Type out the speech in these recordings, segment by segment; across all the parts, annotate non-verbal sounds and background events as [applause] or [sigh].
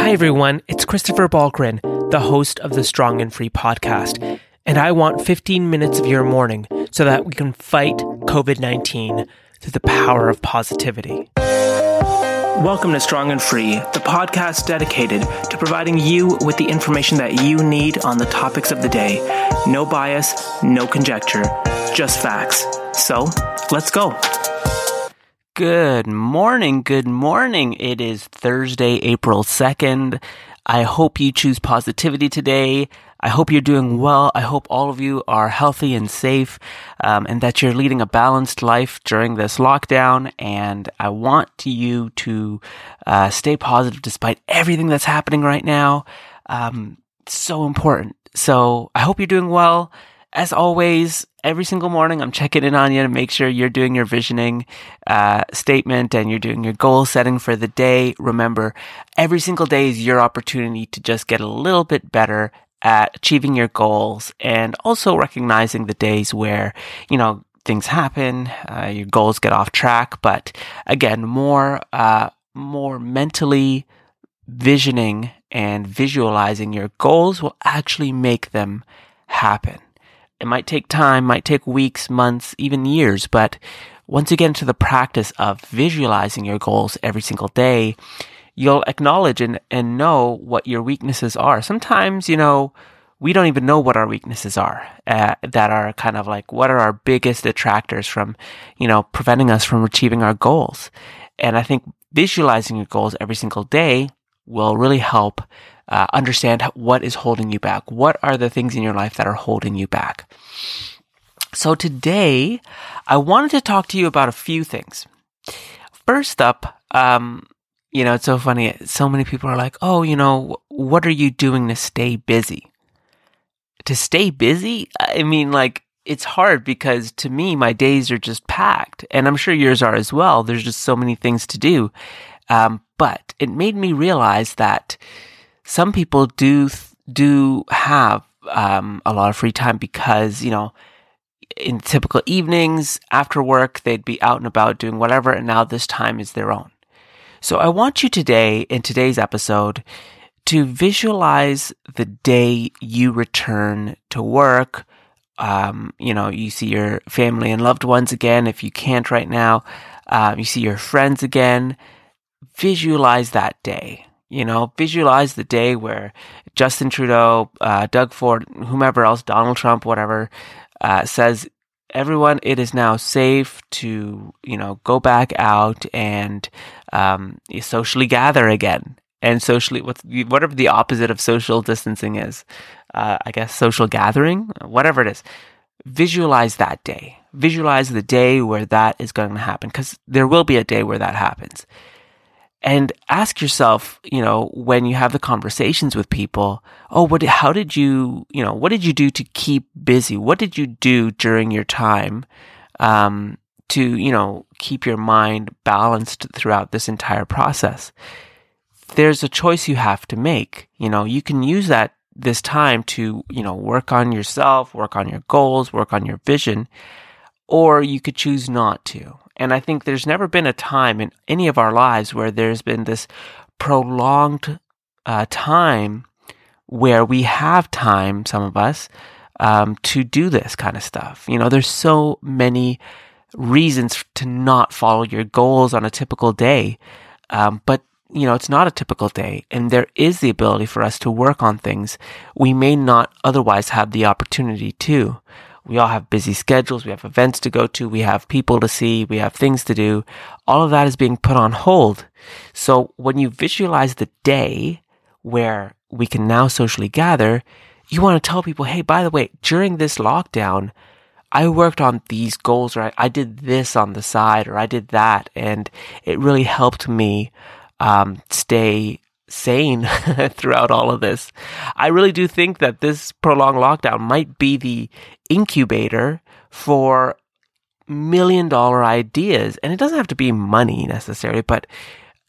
Hi, everyone. It's Christopher Balgrin, the host of the Strong and Free podcast. And I want 15 minutes of your morning so that we can fight COVID 19 through the power of positivity. Welcome to Strong and Free, the podcast dedicated to providing you with the information that you need on the topics of the day. No bias, no conjecture, just facts. So, let's go. Good morning. Good morning. It is Thursday, April 2nd. I hope you choose positivity today. I hope you're doing well. I hope all of you are healthy and safe, um, and that you're leading a balanced life during this lockdown. And I want you to uh, stay positive despite everything that's happening right now. Um, so important. So I hope you're doing well. As always, every single morning I'm checking in on you to make sure you're doing your visioning uh, statement and you're doing your goal setting for the day. Remember, every single day is your opportunity to just get a little bit better at achieving your goals and also recognizing the days where, you know, things happen, uh, your goals get off track. But again, more, uh, more mentally visioning and visualizing your goals will actually make them happen. It might take time, might take weeks, months, even years, but once you get into the practice of visualizing your goals every single day, you'll acknowledge and, and know what your weaknesses are. Sometimes, you know, we don't even know what our weaknesses are uh, that are kind of like what are our biggest detractors from, you know, preventing us from achieving our goals. And I think visualizing your goals every single day will really help uh, understand what is holding you back. What are the things in your life that are holding you back? So today, I wanted to talk to you about a few things. First up, um, you know, it's so funny. So many people are like, oh, you know, what are you doing to stay busy? To stay busy? I mean, like, it's hard because to me, my days are just packed. And I'm sure yours are as well. There's just so many things to do. Um, but it made me realize that some people do, do have, um, a lot of free time because, you know, in typical evenings after work, they'd be out and about doing whatever. And now this time is their own. So I want you today, in today's episode, to visualize the day you return to work. Um, you know, you see your family and loved ones again. If you can't right now, um, you see your friends again. Visualize that day. You know, visualize the day where Justin Trudeau, uh, Doug Ford, whomever else, Donald Trump, whatever, uh, says everyone, it is now safe to, you know, go back out and um, socially gather again. And socially, what's whatever the opposite of social distancing is, uh, I guess social gathering, whatever it is. Visualize that day. Visualize the day where that is going to happen, because there will be a day where that happens. And ask yourself, you know, when you have the conversations with people, oh, what, how did you, you know, what did you do to keep busy? What did you do during your time, um, to, you know, keep your mind balanced throughout this entire process? There's a choice you have to make. You know, you can use that this time to, you know, work on yourself, work on your goals, work on your vision, or you could choose not to. And I think there's never been a time in any of our lives where there's been this prolonged uh, time where we have time, some of us, um, to do this kind of stuff. You know, there's so many reasons to not follow your goals on a typical day. Um, but you know, it's not a typical day and there is the ability for us to work on things we may not otherwise have the opportunity to. We all have busy schedules. We have events to go to. We have people to see. We have things to do. All of that is being put on hold. So when you visualize the day where we can now socially gather, you want to tell people, Hey, by the way, during this lockdown, I worked on these goals, or I, I did this on the side, or I did that. And it really helped me, um, stay sane [laughs] throughout all of this. I really do think that this prolonged lockdown might be the incubator for million dollar ideas. And it doesn't have to be money necessarily, but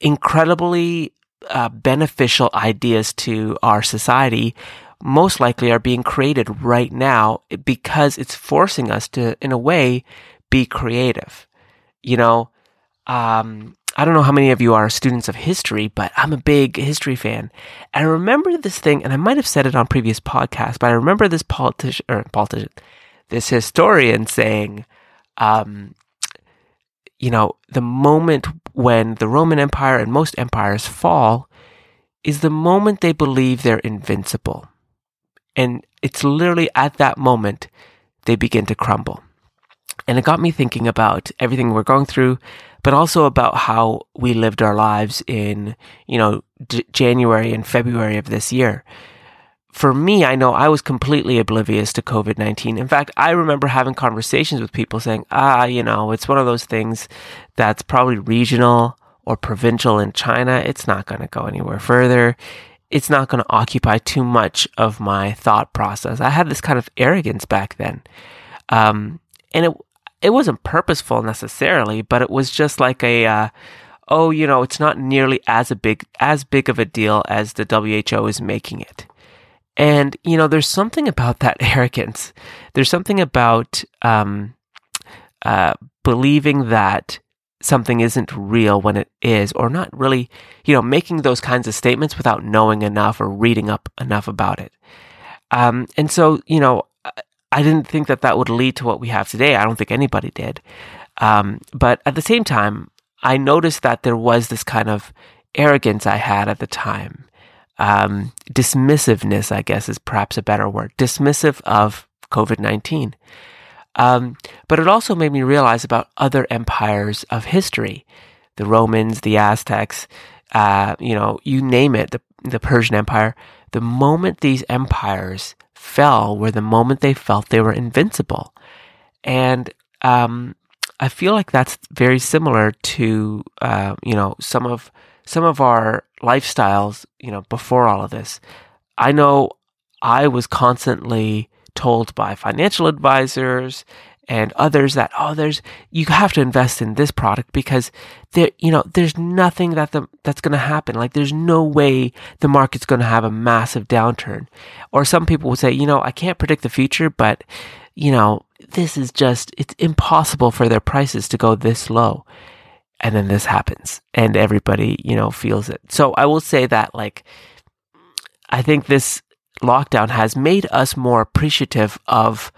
incredibly uh, beneficial ideas to our society most likely are being created right now because it's forcing us to, in a way, be creative. You know, um, I don't know how many of you are students of history, but I'm a big history fan. And I remember this thing, and I might have said it on previous podcasts, but I remember this politician, or politician, this historian saying, um, you know, the moment when the Roman Empire and most empires fall is the moment they believe they're invincible. And it's literally at that moment they begin to crumble. And it got me thinking about everything we're going through, but also about how we lived our lives in, you know, D- January and February of this year. For me, I know I was completely oblivious to COVID 19. In fact, I remember having conversations with people saying, ah, you know, it's one of those things that's probably regional or provincial in China. It's not going to go anywhere further. It's not going to occupy too much of my thought process. I had this kind of arrogance back then. Um, and it, it wasn't purposeful necessarily, but it was just like a, uh, oh, you know, it's not nearly as a big, as big of a deal as the WHO is making it. And, you know, there's something about that [laughs] arrogance. There's something about, um, uh, believing that something isn't real when it is, or not really, you know, making those kinds of statements without knowing enough or reading up enough about it. Um, and so, you know, I didn't think that that would lead to what we have today. I don't think anybody did. Um, but at the same time, I noticed that there was this kind of arrogance I had at the time. Um, dismissiveness, I guess, is perhaps a better word. Dismissive of COVID 19. Um, but it also made me realize about other empires of history the Romans, the Aztecs, uh, you know, you name it, the, the Persian Empire. The moment these empires fell were the moment they felt they were invincible. And um, I feel like that's very similar to uh, you know some of some of our lifestyles. You know, before all of this, I know I was constantly told by financial advisors and others that oh there's you have to invest in this product because there you know there's nothing that the, that's going to happen. Like there's no way the market's going to have a massive downturn. Or some people will say you know I can't predict the future but you know this is just it's impossible for their prices to go this low. And then this happens and everybody you know feels it. So I will say that like I think this lockdown has made us more appreciative of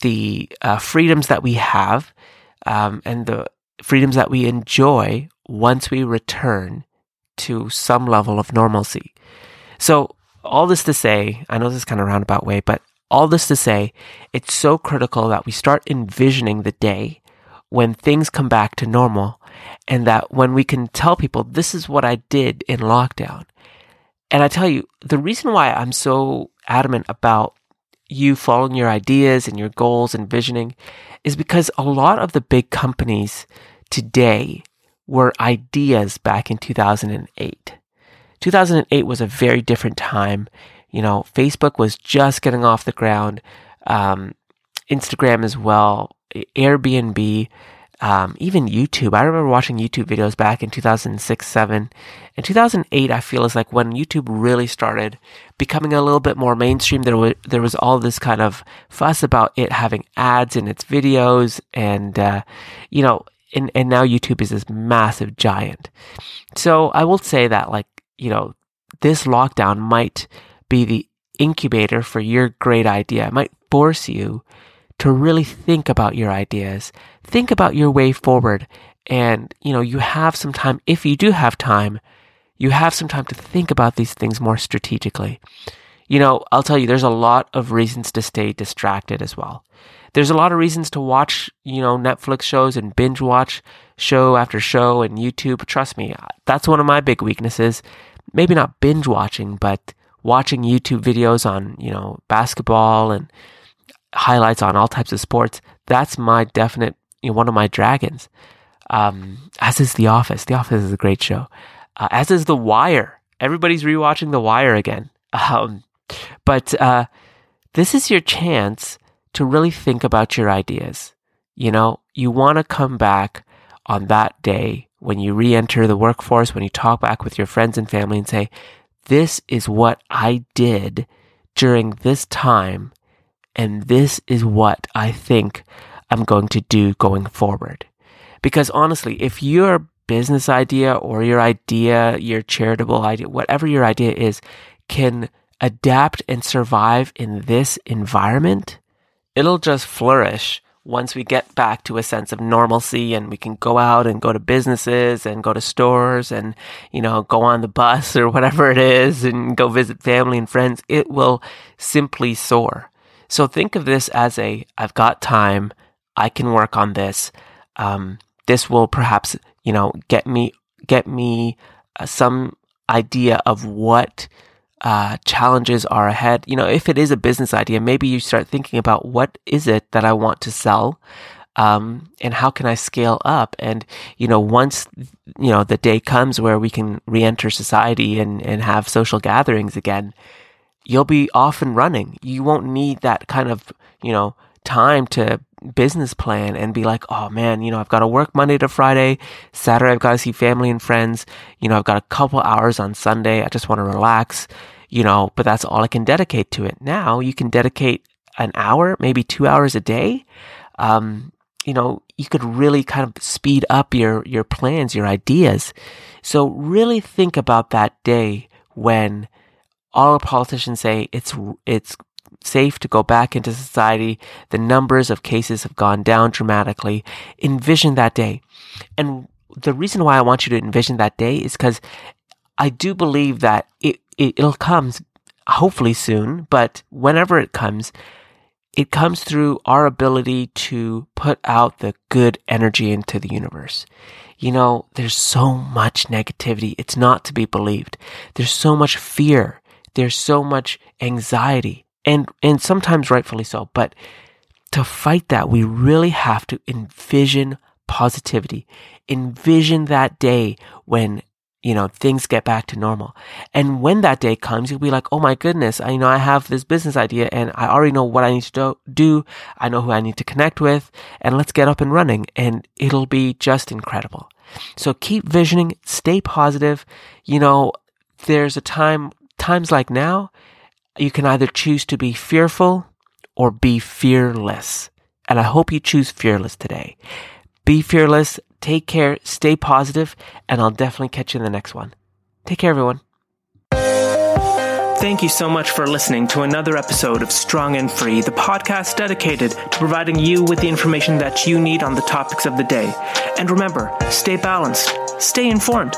the uh, freedoms that we have um, and the freedoms that we enjoy once we return to some level of normalcy. So, all this to say, I know this is kind of roundabout way, but all this to say, it's so critical that we start envisioning the day when things come back to normal and that when we can tell people, this is what I did in lockdown. And I tell you, the reason why I'm so adamant about you following your ideas and your goals and visioning is because a lot of the big companies today were ideas back in 2008. 2008 was a very different time. You know, Facebook was just getting off the ground, um, Instagram as well, Airbnb um, even YouTube. I remember watching YouTube videos back in 2006, 7. In 2008, I feel is like when YouTube really started becoming a little bit more mainstream. There was, there was all this kind of fuss about it having ads in its videos and, uh, you know, and, and now YouTube is this massive giant. So I will say that like, you know, this lockdown might be the incubator for your great idea. It might force you to really think about your ideas, think about your way forward. And, you know, you have some time, if you do have time, you have some time to think about these things more strategically. You know, I'll tell you, there's a lot of reasons to stay distracted as well. There's a lot of reasons to watch, you know, Netflix shows and binge watch show after show and YouTube. Trust me, that's one of my big weaknesses. Maybe not binge watching, but watching YouTube videos on, you know, basketball and highlights on all types of sports. That's my definite, you know, one of my dragons. Um, as is The Office. The Office is a great show. Uh, as is The Wire. Everybody's rewatching The Wire again. [laughs] Um, but uh, this is your chance to really think about your ideas. You know, you want to come back on that day when you re enter the workforce, when you talk back with your friends and family and say, This is what I did during this time and this is what I think I'm going to do going forward. Because honestly, if you're business idea or your idea, your charitable idea, whatever your idea is, can adapt and survive in this environment, it'll just flourish once we get back to a sense of normalcy and we can go out and go to businesses and go to stores and, you know, go on the bus [laughs] or whatever it is and go visit family and friends, it will simply soar. So think of this as a, I've got time. I can work on this. Um, this will perhaps, you know, get me, get me uh, some idea of what uh, challenges are ahead. You know, if it is a business idea, maybe you start thinking about what is it that I want to sell? Um, and how can I scale up? And, you know, once, you know, the day comes where we can re-enter society and, and have social gatherings again, you'll be off and running. You won't need that kind of, you know, time to business plan and be like, oh man, you know, I've got to work Monday to Friday. Saturday, I've got to see family and friends. You know, I've got a couple hours on Sunday. I just want to relax, you know, but that's all I can dedicate to it. Now you can dedicate an hour, maybe two hours a day. Um, you know, you could really kind of speed up your, your plans, your ideas. So really think about that day when all our politicians say it's, it's safe to go back into society. The numbers of cases have gone down dramatically. Envision that day. And the reason why I want you to envision that day is because I do believe that it, it, it'll come hopefully soon, but whenever it comes, it comes through our ability to put out the good energy into the universe. You know, there's so much negativity. It's not to be believed. There's so much fear. There's so much anxiety and and sometimes rightfully so but to fight that we really have to envision positivity envision that day when you know things get back to normal. And when that day comes you'll be like oh my goodness I, you know i have this business idea and i already know what i need to do i know who i need to connect with and let's get up and running. And it'll be just incredible. So keep visioning stay positive. You know there's a time times like now you can either choose to be fearful or be fearless. And I hope you choose fearless today. Be fearless, take care, stay positive, and I'll definitely catch you in the next one. Take care, everyone. Thank you so much for listening to another episode of Strong and Free, the podcast dedicated to providing you with the information that you need on the topics of the day. And remember, stay balanced, stay informed.